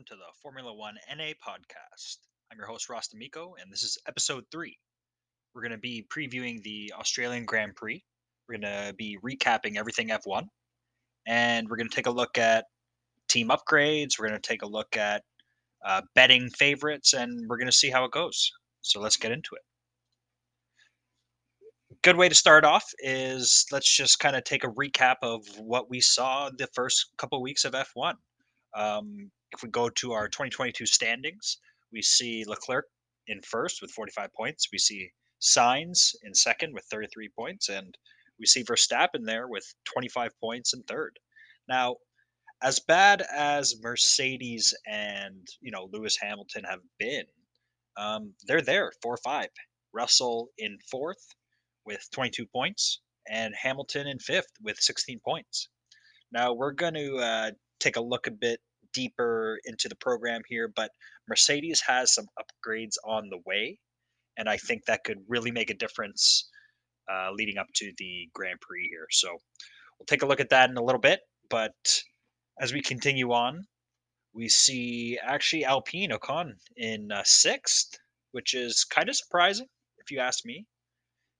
welcome to the Formula One NA podcast. I'm your host, Ross D'Amico, and this is episode three. We're going to be previewing the Australian Grand Prix. We're going to be recapping everything F1, and we're going to take a look at team upgrades. We're going to take a look at uh, betting favorites, and we're going to see how it goes. So let's get into it. Good way to start off is let's just kind of take a recap of what we saw the first couple weeks of F1. Um, if we go to our 2022 standings, we see Leclerc in first with 45 points. We see Sainz in second with 33 points, and we see Verstappen there with 25 points in third. Now, as bad as Mercedes and you know Lewis Hamilton have been, um, they're there four five. Russell in fourth with 22 points, and Hamilton in fifth with 16 points. Now we're going to uh, take a look a bit deeper into the program here, but Mercedes has some upgrades on the way, and I think that could really make a difference uh, leading up to the Grand Prix here. So we'll take a look at that in a little bit. But as we continue on, we see actually Alpine Ocon in uh, sixth, which is kind of surprising if you ask me.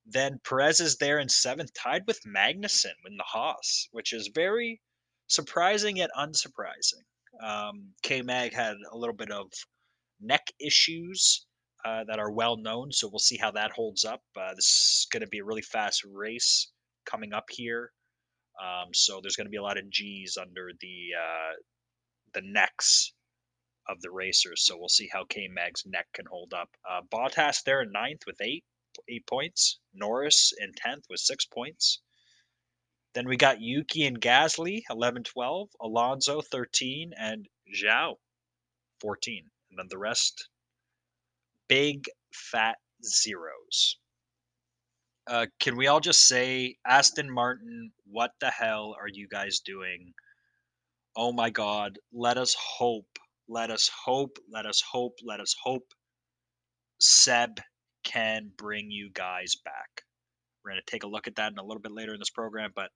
Then Perez is there in seventh, tied with Magnussen in the Haas, which is very surprising yet unsurprising. Um, K Mag had a little bit of neck issues uh, that are well known, so we'll see how that holds up. Uh, this is going to be a really fast race coming up here, um, so there's going to be a lot of G's under the uh, the necks of the racers. So we'll see how K Mag's neck can hold up. Uh, Bottas there in ninth with eight eight points. Norris in tenth with six points. Then we got Yuki and Gasly, 11 12, Alonso, 13, and Zhou, 14. And then the rest, big fat zeros. Uh, can we all just say, Aston Martin, what the hell are you guys doing? Oh my God, let us hope, let us hope, let us hope, let us hope Seb can bring you guys back. We're going to take a look at that in a little bit later in this program, but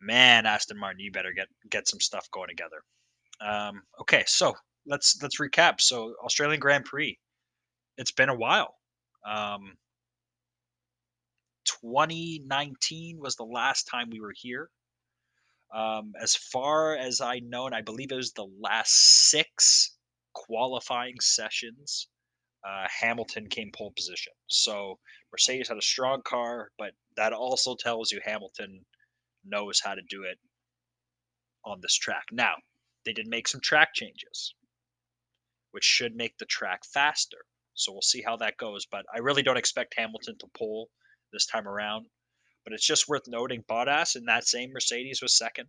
man, Aston Martin, you better get get some stuff going together. Um, okay, so let's let's recap. So Australian Grand Prix, it's been a while. Um, 2019 was the last time we were here. Um, as far as I know, and I believe it was the last six qualifying sessions, uh, Hamilton came pole position. So Mercedes had a strong car, but that also tells you Hamilton knows how to do it on this track. Now, they did make some track changes, which should make the track faster. So we'll see how that goes. But I really don't expect Hamilton to pull this time around. But it's just worth noting Bottas in that same Mercedes was second.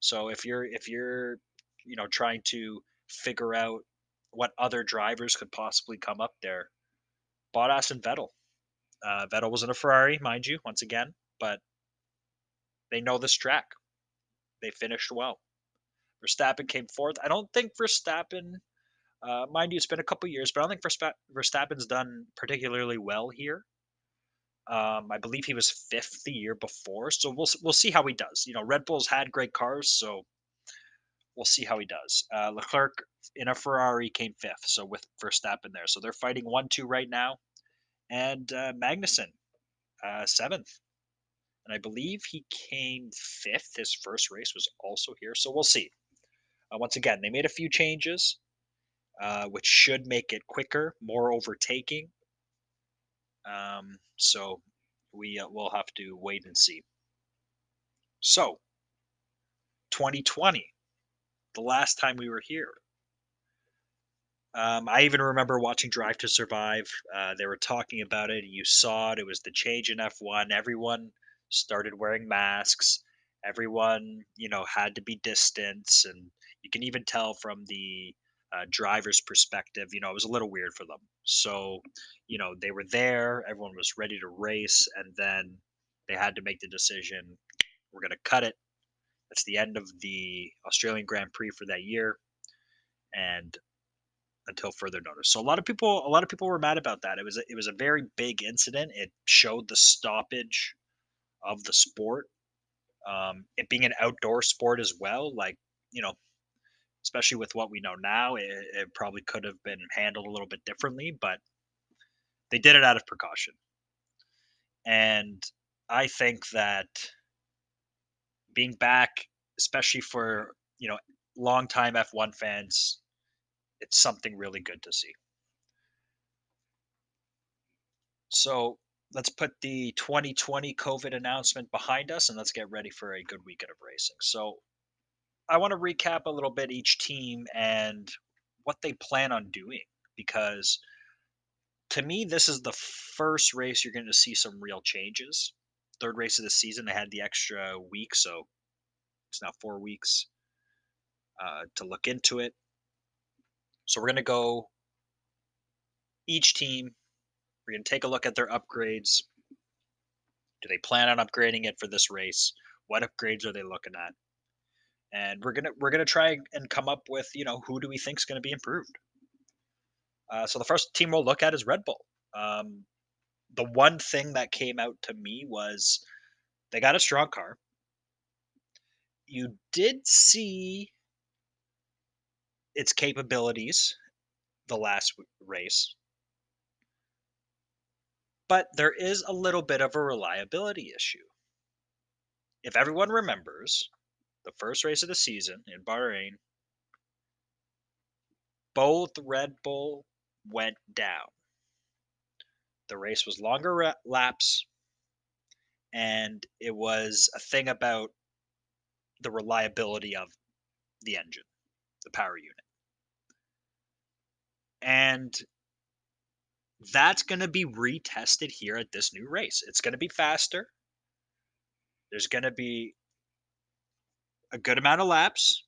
So if you're if you're you know trying to figure out what other drivers could possibly come up there, Bottas and Vettel. Uh, Vettel was in a Ferrari, mind you, once again, but they know this track. They finished well. Verstappen came fourth. I don't think Verstappen, uh, mind you, it's been a couple years, but I don't think Verstappen's done particularly well here. Um, I believe he was fifth the year before, so we'll we'll see how he does. You know, Red Bull's had great cars, so we'll see how he does. Uh, Leclerc in a Ferrari came fifth, so with Verstappen there, so they're fighting one-two right now, and uh, Magnussen uh, seventh and I believe he came fifth. His first race was also here, so we'll see. Uh, once again, they made a few changes, uh, which should make it quicker, more overtaking. Um, so we uh, will have to wait and see. So, 2020, the last time we were here. Um, I even remember watching Drive to Survive. Uh, they were talking about it. You saw it. It was the change in F1. Everyone started wearing masks. Everyone, you know, had to be distance, and you can even tell from the uh, driver's perspective, you know, it was a little weird for them. So, you know, they were there, everyone was ready to race, and then they had to make the decision we're going to cut it. That's the end of the Australian Grand Prix for that year. And until further notice. So a lot of people a lot of people were mad about that. It was a, it was a very big incident. It showed the stoppage of the sport. Um, it being an outdoor sport as well, like you know, especially with what we know now. It, it probably could have been handled a little bit differently, but they did it out of precaution. And I think that being back, especially for you know longtime F1 fans, it's something really good to see. So let's put the 2020 COVID announcement behind us and let's get ready for a good weekend of racing. So I want to recap a little bit each team and what they plan on doing because to me, this is the first race you're going to see some real changes. Third race of the season, they had the extra week, so it's now four weeks uh, to look into it. So we're going to go each team. We're going to take a look at their upgrades. Do they plan on upgrading it for this race? What upgrades are they looking at? And we're gonna we're gonna try and come up with you know who do we think is going to be improved. Uh, so the first team we'll look at is Red Bull. Um, the one thing that came out to me was they got a strong car. You did see its capabilities the last race, but there is a little bit of a reliability issue. If everyone remembers, the first race of the season in Bahrain, both Red Bull went down. The race was longer laps, and it was a thing about the reliability of the engine, the power unit. And that's going to be retested here at this new race. It's going to be faster. There's going to be a good amount of laps.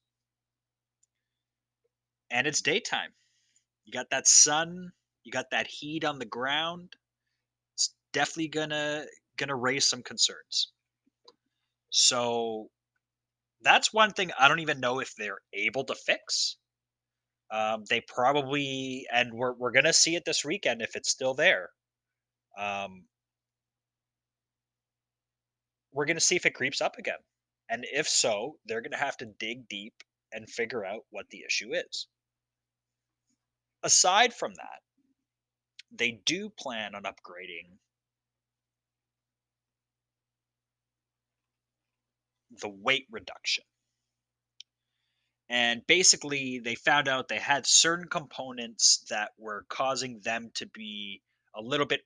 And it's daytime. You got that sun, you got that heat on the ground. It's definitely gonna gonna raise some concerns. So that's one thing I don't even know if they're able to fix. Um, they probably, and we're we're gonna see it this weekend if it's still there. Um, we're gonna see if it creeps up again, and if so, they're gonna have to dig deep and figure out what the issue is aside from that, they do plan on upgrading the weight reduction. And basically, they found out they had certain components that were causing them to be a little bit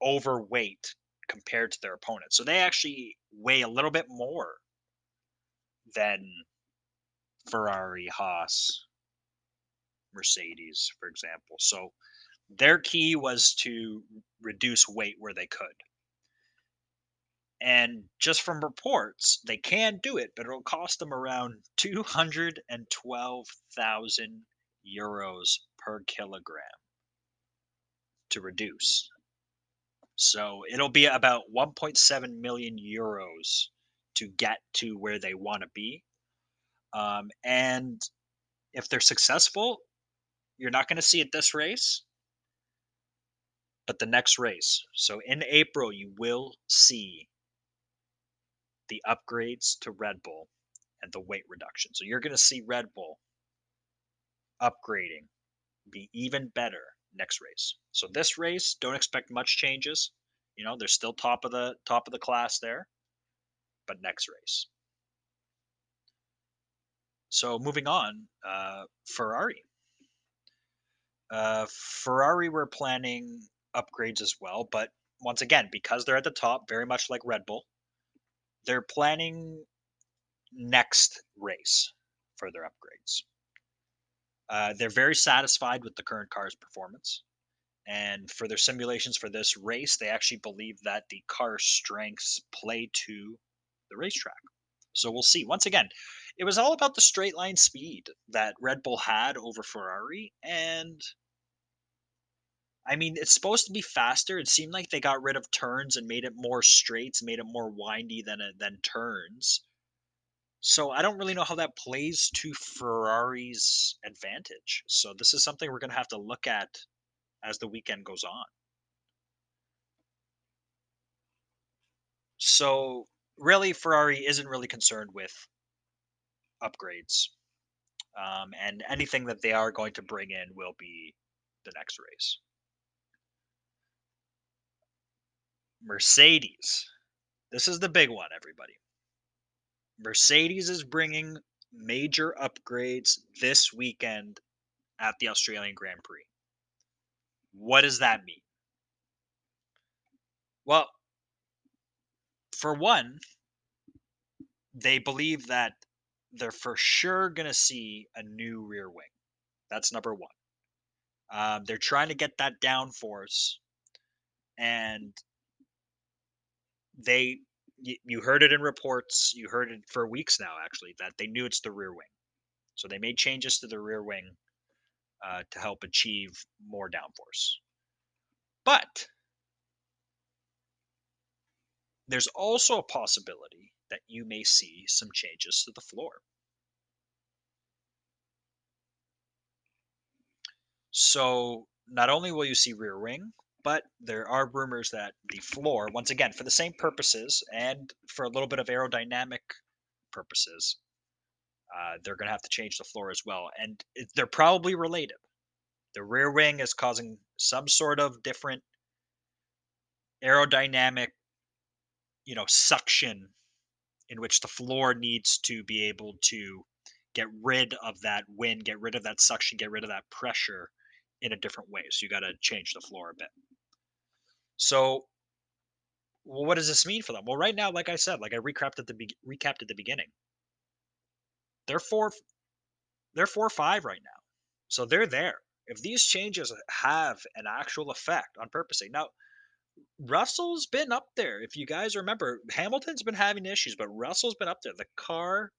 overweight compared to their opponents. So they actually weigh a little bit more than Ferrari, Haas, Mercedes, for example. So their key was to reduce weight where they could. And just from reports, they can do it, but it'll cost them around 212,000 euros per kilogram to reduce. So it'll be about 1.7 million euros to get to where they want to be. Um, and if they're successful, you're not going to see it this race, but the next race. So in April, you will see the upgrades to Red Bull and the weight reduction. So you're going to see Red Bull upgrading be even better next race. So this race, don't expect much changes. You know, they're still top of the top of the class there, but next race. So moving on, uh, Ferrari. Uh, Ferrari were planning upgrades as well, but once again, because they're at the top, very much like Red Bull, they're planning next race for their upgrades. Uh, they're very satisfied with the current car's performance. And for their simulations for this race, they actually believe that the car strengths play to the racetrack. So we'll see. Once again, it was all about the straight line speed that Red Bull had over Ferrari. And I mean, it's supposed to be faster. It seemed like they got rid of turns and made it more straights, made it more windy than a, than turns. So I don't really know how that plays to Ferrari's advantage. So this is something we're going to have to look at as the weekend goes on. So really Ferrari isn't really concerned with upgrades. um, and anything that they are going to bring in will be the next race. Mercedes. This is the big one, everybody. Mercedes is bringing major upgrades this weekend at the Australian Grand Prix. What does that mean? Well, for one, they believe that they're for sure going to see a new rear wing. That's number one. Um, they're trying to get that downforce, and they you, heard it in reports. You heard it for weeks now, actually, that they knew it's the rear wing. So they made changes to the rear wing uh, to help achieve more downforce. But there's also a possibility that you may see some changes to the floor. So not only will you see rear wing, but there are rumors that the floor, once again, for the same purposes and for a little bit of aerodynamic purposes, uh, they're going to have to change the floor as well. And it, they're probably related. The rear wing is causing some sort of different aerodynamic, you know, suction in which the floor needs to be able to get rid of that wind, get rid of that suction, get rid of that pressure in a different way. So you got to change the floor a bit. So, well, what does this mean for them? Well, right now, like I said, like I recapped at the be- recapped at the beginning, they're four, they're four five right now, so they're there. If these changes have an actual effect on porpoising, now Russell's been up there. If you guys remember, Hamilton's been having issues, but Russell's been up there. The car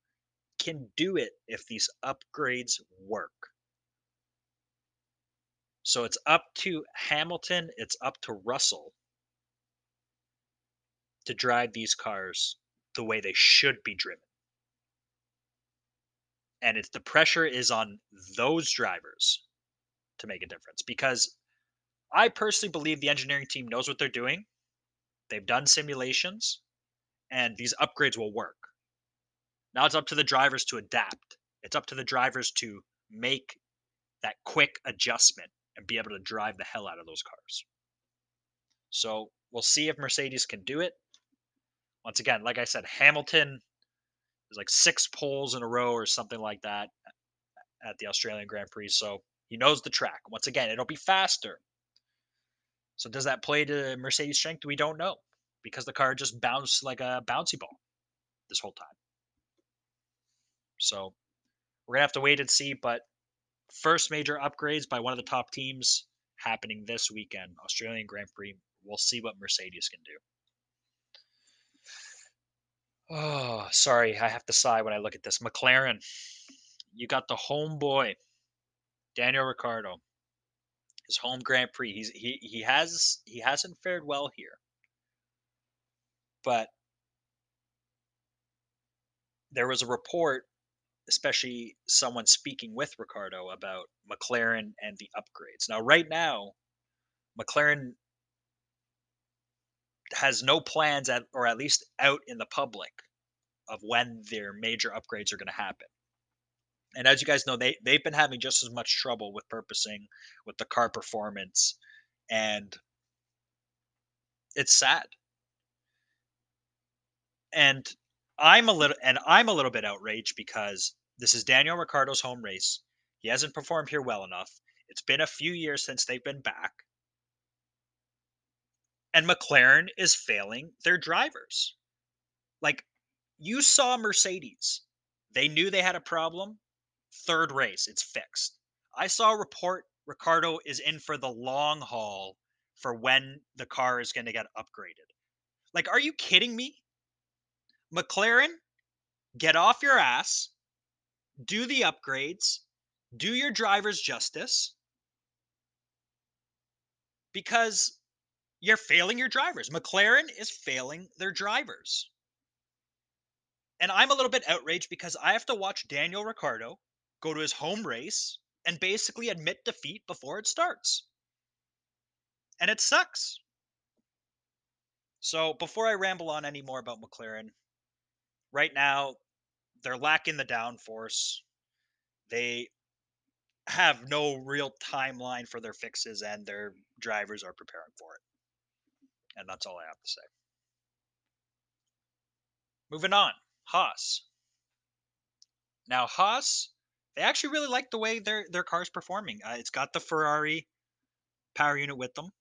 can do it if these upgrades work. So it's up to Hamilton, it's up to Russell to drive these cars the way they should be driven. And it's the pressure is on those drivers to make a difference because I personally believe the engineering team knows what they're doing. They've done simulations and these upgrades will work. Now it's up to the drivers to adapt. It's up to the drivers to make that quick adjustment and be able to drive the hell out of those cars. So we'll see if Mercedes can do it. Once again, like I said, Hamilton is like six poles in a row or something like that at the Australian Grand Prix. So he knows the track. Once again, it'll be faster. So does that play to Mercedes' strength? We don't know because the car just bounced like a bouncy ball this whole time. So we're gonna have to wait and see. But first major upgrades by one of the top teams happening this weekend, Australian Grand Prix. We'll see what Mercedes can do. Oh, sorry, I have to sigh when I look at this. McLaren, you got the homeboy, Daniel Ricciardo, his home Grand Prix. He's he he has he hasn't fared well here, but there was a report especially someone speaking with Ricciardo about McLaren and the upgrades. Now, right now, McLaren has no plans at, or at least out in the public of when their major upgrades are going to happen. And as you guys know, they they've been having just as much trouble with porpoising with the car performance, and it's sad. And I'm a little and I'm a little bit outraged because this is Daniel Ricciardo's home race. He hasn't performed here well enough. It's been a few years since they've been back. And McLaren is failing their drivers. Like you saw Mercedes. They knew they had a problem. Third race, it's fixed. I saw a report Ricciardo is in for the long haul for when the car is going to get upgraded. Like, are you kidding me? McLaren, get off your ass, do the upgrades, do your drivers justice, because you're failing your drivers. McLaren is failing their drivers. And I'm a little bit outraged because I have to watch Daniel Ricciardo go to his home race and basically admit defeat before it starts. And it sucks. So before I ramble on any more about McLaren, right now they're lacking the downforce. They have no real timeline for their fixes, and their drivers are preparing for it. And that's all I have to say. Moving on, Haas. Now Haas, they actually really like the way their their car's performing. Uh, it's got the Ferrari power unit with them.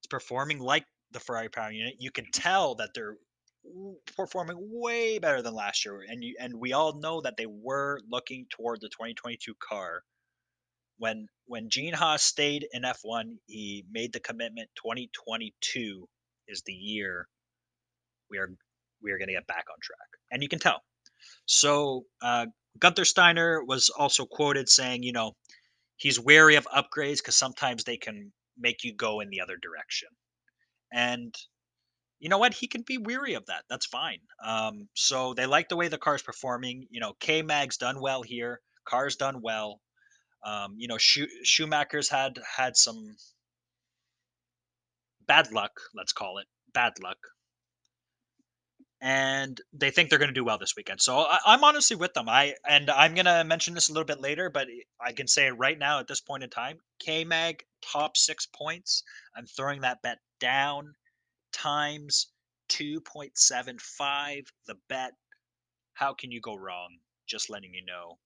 It's performing like the Ferrari power unit. You can tell that they're performing way better than last year, and you and we all know that they were looking toward the 2022 car. When when Gene Haas stayed in F1, he made the commitment 2022 is the year we are we are going to get back on track, and you can tell. So uh, Gunther Steiner was also quoted saying, you know, he's wary of upgrades because sometimes they can make you go in the other direction. And you know what? He can be weary of that. That's fine. Um, so they like the way the car's performing. You know, K Mag's done well here. Car's done well. Um, you know, Schumacher's had had some bad luck. Let's call it bad luck and they think they're going to do well this weekend. So I, am honestly with them. I and I'm going to mention this a little bit later, but I can say right now at this point in time. K Mag top six points. I'm throwing that bet down times 2.75. The bet. How can you go wrong? Just letting you know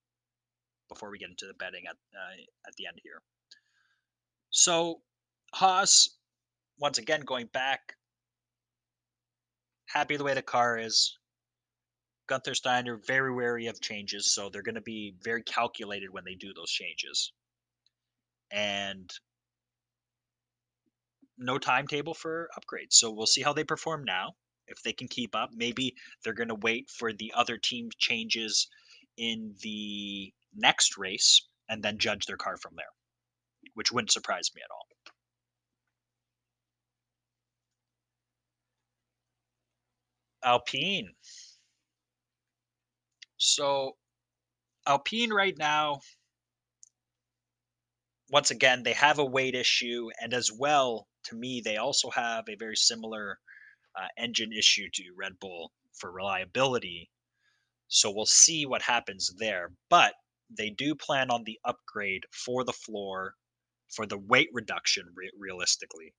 before we get into the betting at uh, at the end here. So Haas, once again going back happy the way the car is. Gunther Steiner very wary of changes, so they're going to be very calculated when they do those changes. And no timetable for upgrades. So we'll see how they perform now. If they can keep up, maybe they're going to wait for the other team changes in the next race and then judge their car from there, which wouldn't surprise me at all. Alpine. So Alpine right now, once again, they have a weight issue, and as well, to me, they also have a very similar uh, engine issue to Red Bull for reliability. So we'll see what happens there. But they do plan on the upgrade for the floor for the weight reduction re- realistically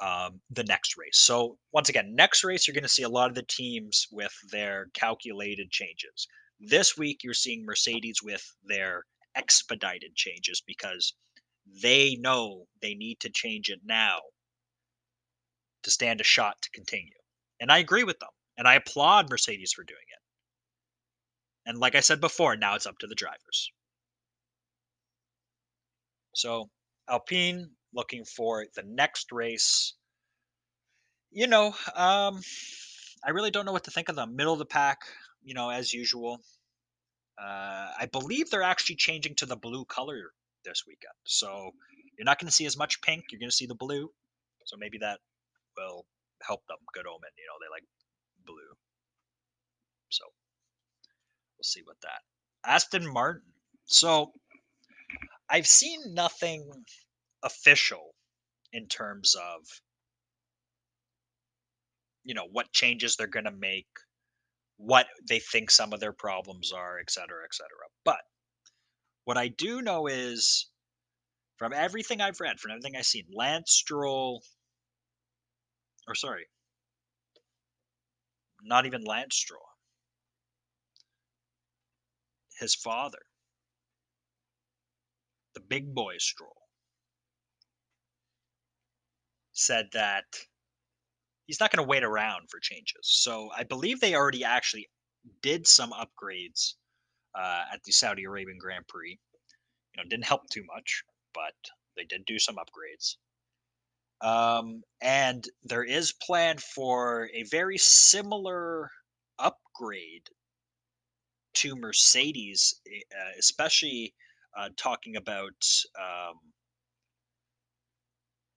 um, the next race. So once again, next race you're going to see a lot of the teams with their calculated changes. This week you're seeing Mercedes with their expedited changes because they know they need to change it now to stand a shot to continue. And I agree with them. And I applaud Mercedes for doing it. And like I said before, now it's up to the drivers. So Alpine looking for the next race. You know, um, I really don't know what to think of them. Middle of the pack, you know, as usual. Uh, I believe they're actually changing to the blue color this weekend. So you're not going to see as much pink. You're going to see the blue. So maybe that will help them. Good omen. You know, they like blue. So we'll see what that. Aston Martin. So I've seen nothing official in terms of you know what changes they're going to make what they think some of their problems are et cetera et cetera but what i do know is from everything i've read from everything i've seen lance stroll or sorry not even lance stroll. His father. The big boy stroll. Said that he's not going to wait around for changes. So I believe they already actually did some upgrades uh, at the Saudi Arabian Grand Prix. You know, didn't help too much, but they did do some upgrades. Um, and there is planned for a very similar upgrade to Mercedes, uh, especially uh, talking about um,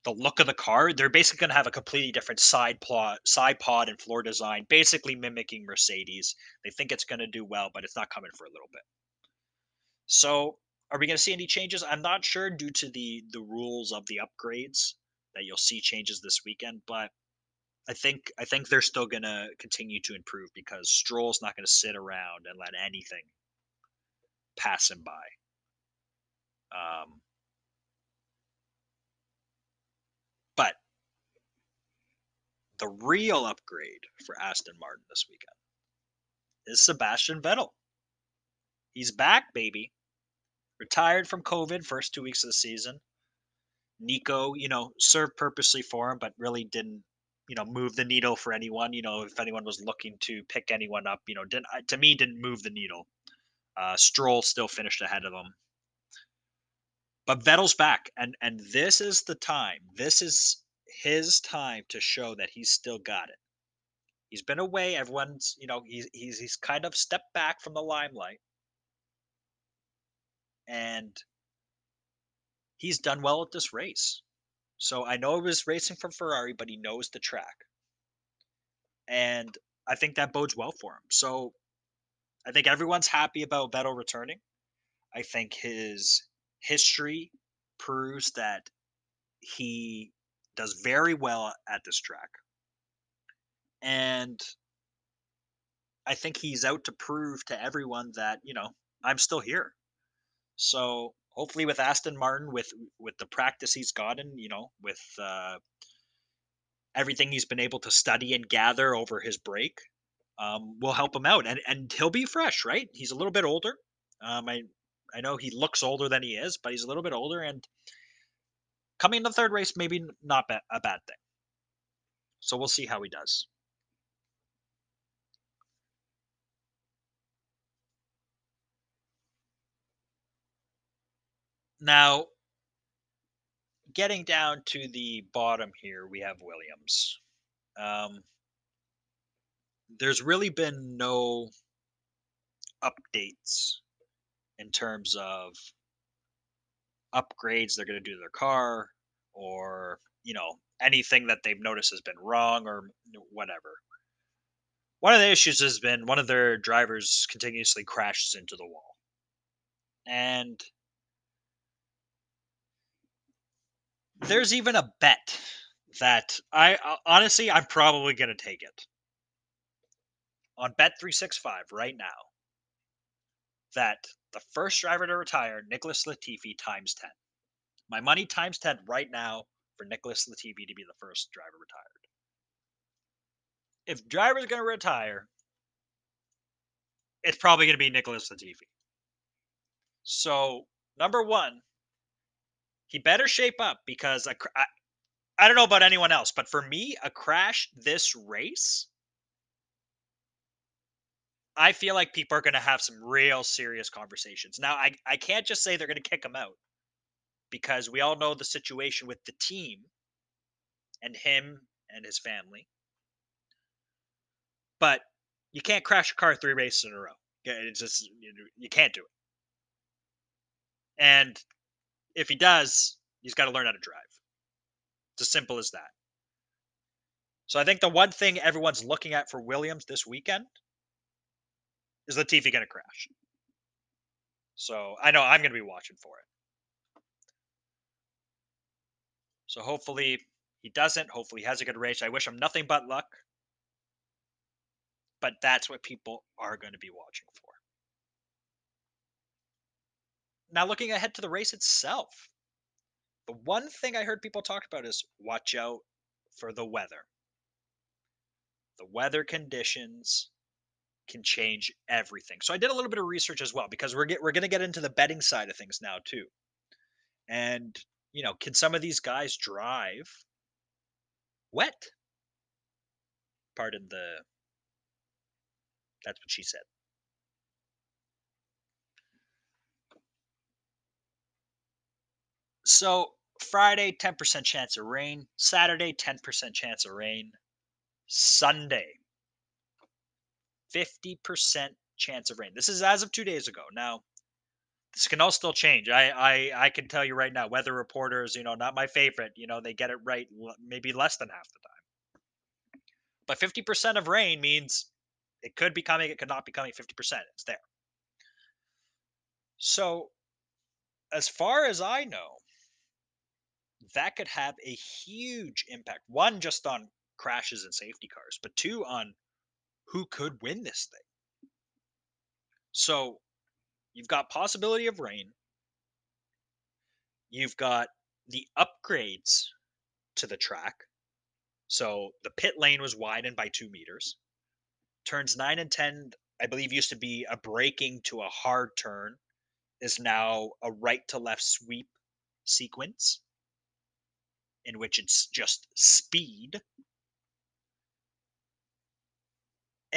the look of the car, they're basically going to have a completely different side plot, side pod, and floor design, basically mimicking Mercedes. They think it's going to do well, but it's not coming for a little bit. So, are we going to see any changes? I'm not sure due to the the rules of the upgrades that you'll see changes this weekend, but I think I think they're still going to continue to improve because Stroll's not going to sit around and let anything pass him by. Um, but the real upgrade for Aston Martin this weekend is Sebastian Vettel. He's back, baby. Retired from COVID first two weeks of the season. Nico, you know, served purposely for him, but really didn't, you know, move the needle for anyone. You know, if anyone was looking to pick anyone up, you know, didn't to me didn't move the needle. Uh, Stroll still finished ahead of him, but Vettel's back, and and this is the time. This is his time to show that he's still got it. He's been away. Everyone's, you know, he's he's he's kind of stepped back from the limelight, and he's done well at this race. So I know he was racing for Ferrari, but he knows the track, and I think that bodes well for him. So I think everyone's happy about Vettel returning. I think his history proves that he does very well at this track. And I think he's out to prove to everyone that, you know, I'm still here. So hopefully with Aston Martin, with with the practice he's gotten, you know, with uh, everything he's been able to study and gather over his break, um, will help him out, and and he'll be fresh, right? He's a little bit older. Um, I I know he looks older than he is, but he's a little bit older, and coming in the third race, maybe not a bad thing. So we'll see how he does. Now, getting down to the bottom here, we have Williams. Um, there's really been no updates in terms of upgrades they're going to do to their car or you know anything that they've noticed has been wrong or whatever. One of the issues has been one of their drivers continuously crashes into the wall. And there's even a bet that i uh, honestly i'm probably going to take it. On bet 365 right now that the first driver to retire, Nicholas Latifi, times 10. My money times 10 right now for Nicholas Latifi to be the first driver retired. If driver's going to retire, it's probably going to be Nicholas Latifi. So, number one, he better shape up because I, I, I don't know about anyone else, but for me, a crash this race I feel like people are going to have some real serious conversations. Now, I, I can't just say they're going to kick him out because we all know the situation with the team and him and his family. But you can't crash a car three races in a row. It's just you, you can't do it. And if he does, he's got to learn how to drive. It's as simple as that. So I think the one thing everyone's looking at for Williams this weekend is Latifi going to crash? So I know I'm going to be watching for it. So hopefully he doesn't. Hopefully he has a good race. I wish him nothing but luck. But that's what people are going to be watching for. Now, looking ahead to the race itself, the one thing I heard people talk about is watch out for the weather. The weather conditions can change everything. So I did a little bit of research as well because we're get, we're going to get into the betting side of things now too. And you know, can some of these guys drive wet? Pardon the That's what she said. So Friday, 10% chance of rain. Saturday, 10% chance of rain. Sunday, 50% chance of rain. This is as of two days ago. Now, this can all still change. I, I I can tell you right now, weather reporters, you know, not my favorite. You know, they get it right maybe less than half the time. But 50% of rain means it could be coming, it could not be coming 50%. It's there. So, as far as I know, that could have a huge impact. One, just on crashes and safety cars, but two, on who could win this thing. So, you've got possibility of rain. You've got the upgrades to the track. So the pit lane was widened by two meters. Turns nine and 10, I believe, used to be a braking to a hard turn, is now a right to left sweep sequence in which it's just speed.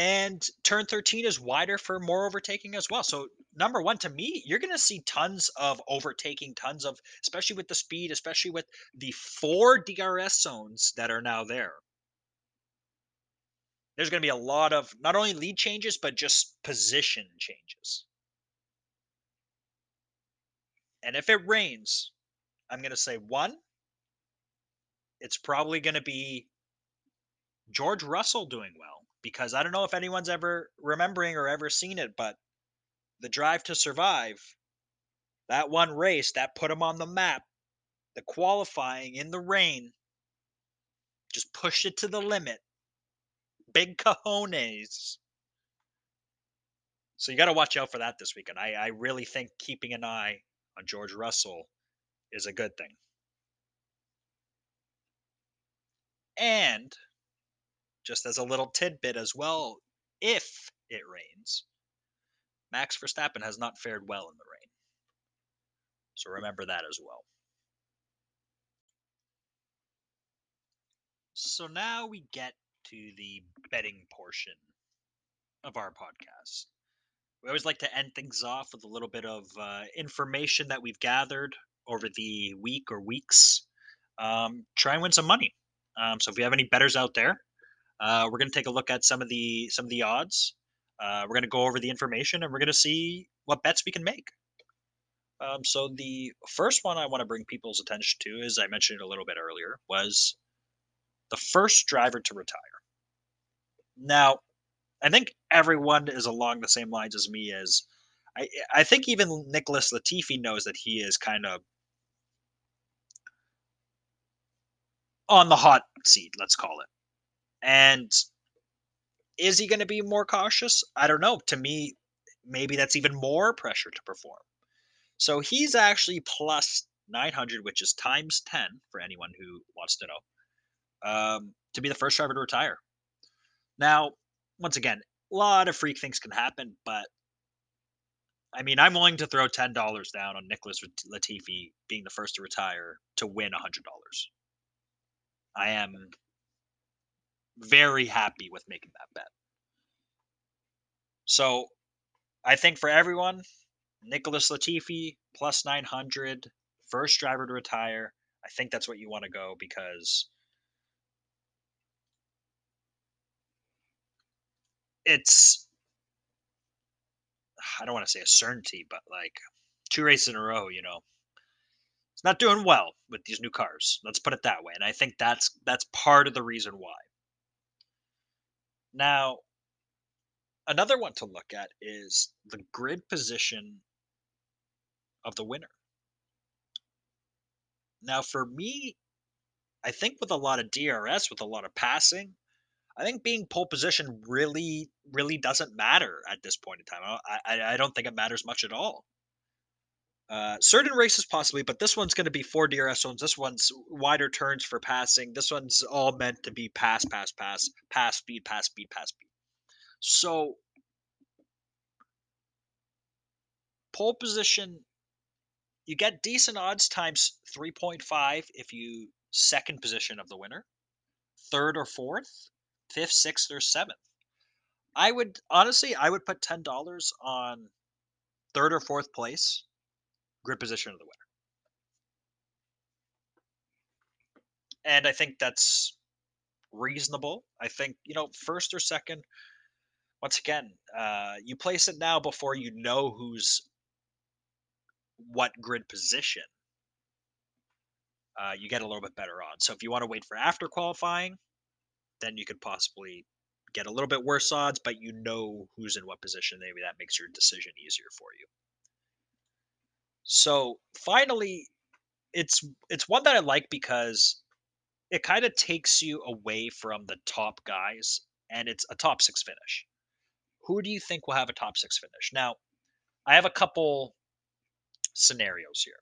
And turn 13 is wider for more overtaking as well. So, number one, to me, you're going to see tons of overtaking, tons of, especially with the speed, especially with the four DRS zones that are now there. There's going to be a lot of not only lead changes, but just position changes. And if it rains, I'm going to say one, it's probably going to be George Russell doing well because I don't know if anyone's ever remembering or ever seen it, but the drive to survive, that one race that put him on the map, the qualifying in the rain, just pushed it to the limit. Big cojones. So you got to watch out for that this weekend. I, I really think keeping an eye on George Russell is a good thing. And just as a little tidbit as well, if it rains, Max Verstappen has not fared well in the rain. So remember that as well. So now we get to the betting portion of our podcast. We always like to end things off with a little bit of uh, information that we've gathered over the week or weeks. Um, try and win some money. Um, so if you have any betters out there, uh, we're going to take a look at some of the some of the odds. Uh, we're going to go over the information and we're going to see what bets we can make. Um, so the first one I want to bring people's attention to, as I mentioned a little bit earlier, was the first driver to retire. Now, I think everyone is along the same lines as me. As I, I think even Nicholas Latifi knows that he is kind of on the hot seat, let's call it. And is he going to be more cautious? I don't know. To me, maybe that's even more pressure to perform. So he's actually plus 900, which is times 10 for anyone who wants to know, um, to be the first driver to retire. Now, once again, a lot of freak things can happen, but I mean, I'm willing to throw $10 down on Nicholas Latifi being the first to retire to win $100. I am very happy with making that bet. So I think for everyone, Nicholas Latifi plus 900, first driver to retire. I think that's what you want to go because it's I don't want to say a certainty, but like two races in a row, you know, it's not doing well with these new cars. Let's put it that way. And I think that's that's part of the reason why. Now, another one to look at is the grid position of the winner. Now, for me, I think with a lot of DRS, with a lot of passing, I think being pole position really, really doesn't matter at this point in time. I, I, I don't think it matters much at all. Uh, certain races possibly, but this one's going to be four DRS zones. This one's wider turns for passing. This one's all meant to be pass, pass, pass, pass, speed, pass, speed, pass, speed. So, pole position, you get decent odds times 3.5 if you second position of the winner, third or fourth, fifth, sixth, or seventh. I would honestly, I would put ten dollars on third or fourth place grid position of the winner. And I think that's reasonable. I think, you know, first or second, once again, uh, you place it now before you know who's what grid position. Uh, you get a little bit better odds. So if you want to wait for after qualifying, then you could possibly get a little bit worse odds, but you know who's in what position. Maybe that makes your decision easier for you. So finally, it's it's one that I like because it kind of takes you away from the top guys, and it's a top six finish. Who do you think will have a top six finish? Now, I have a couple scenarios here.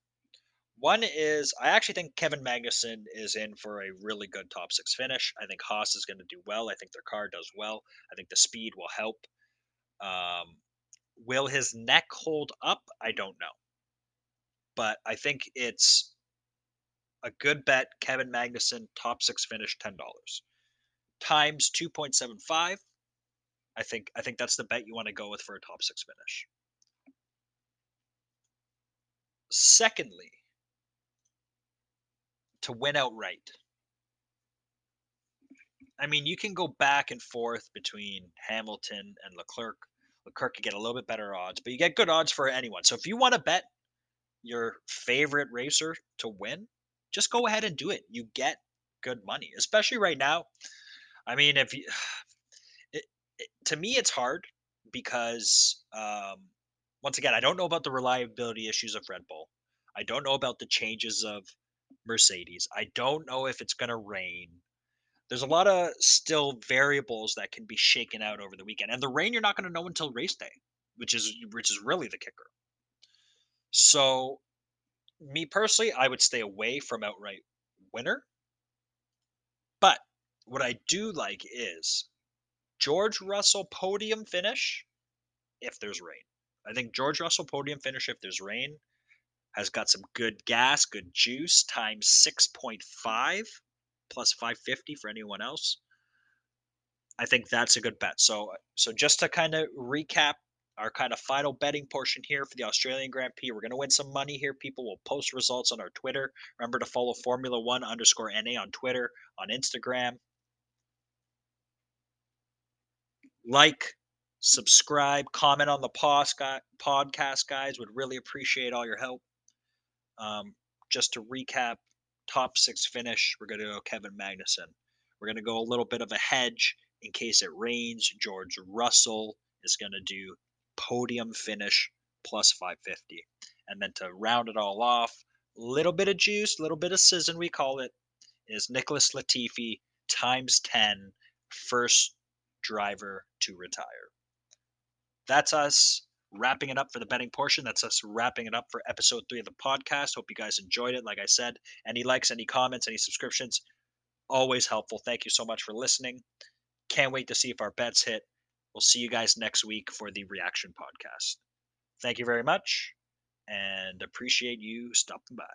One is I actually think Kevin Magnussen is in for a really good top six finish. I think Haas is going to do well. I think their car does well. I think the speed will help. Um, will his neck hold up? I don't know. But I think it's a good bet. Kevin Magnussen, top six finish, $10. Times 2.75. I think I think that's the bet you want to go with for a top six finish. Secondly, to win outright. I mean, you can go back and forth between Hamilton and Leclerc. Leclerc could get a little bit better odds, but you get good odds for anyone. So if you want to bet your favorite racer to win, just go ahead and do it. You get good money, especially right now. I mean, if you, it, it, to me, it's hard because um, once again, I don't know about the reliability issues of Red Bull. I don't know about the changes of Mercedes. I don't know if it's going to rain. There's a lot of still variables that can be shaken out over the weekend, and the rain you're not going to know until race day, which is which is really the kicker. So, me personally, I would stay away from outright winner. But what I do like is George Russell podium finish if there's rain. I think George Russell podium finish if there's rain has got some good gas, good juice, times 6.5 plus 550 for anyone else. I think that's a good bet. So so just to kind of recap our kind of final betting portion here for the Australian Grand Prix. We're going to win some money here. People will post results on our Twitter. Remember to follow Formula One underscore NA on Twitter, on Instagram. Like, subscribe, comment on the podcast, guys. Would really appreciate all your help. Um, just to recap, top six finish, we're going to go Kevin Magnussen. We're going to go a little bit of a hedge in case it rains. George Russell is going to do podium finish plus 550. And then to round it all off, little bit of juice, little bit of sizzling, we call it, is Nicholas Latifi times 10, first driver to retire. That's us wrapping it up for the betting portion. That's us wrapping it up for episode three of the podcast. Hope you guys enjoyed it. Like I said, any likes, any comments, any subscriptions, always helpful. Thank you so much for listening. Can't wait to see if our bets hit. We'll see you guys next week for the reaction podcast. Thank you very much and appreciate you stopping by.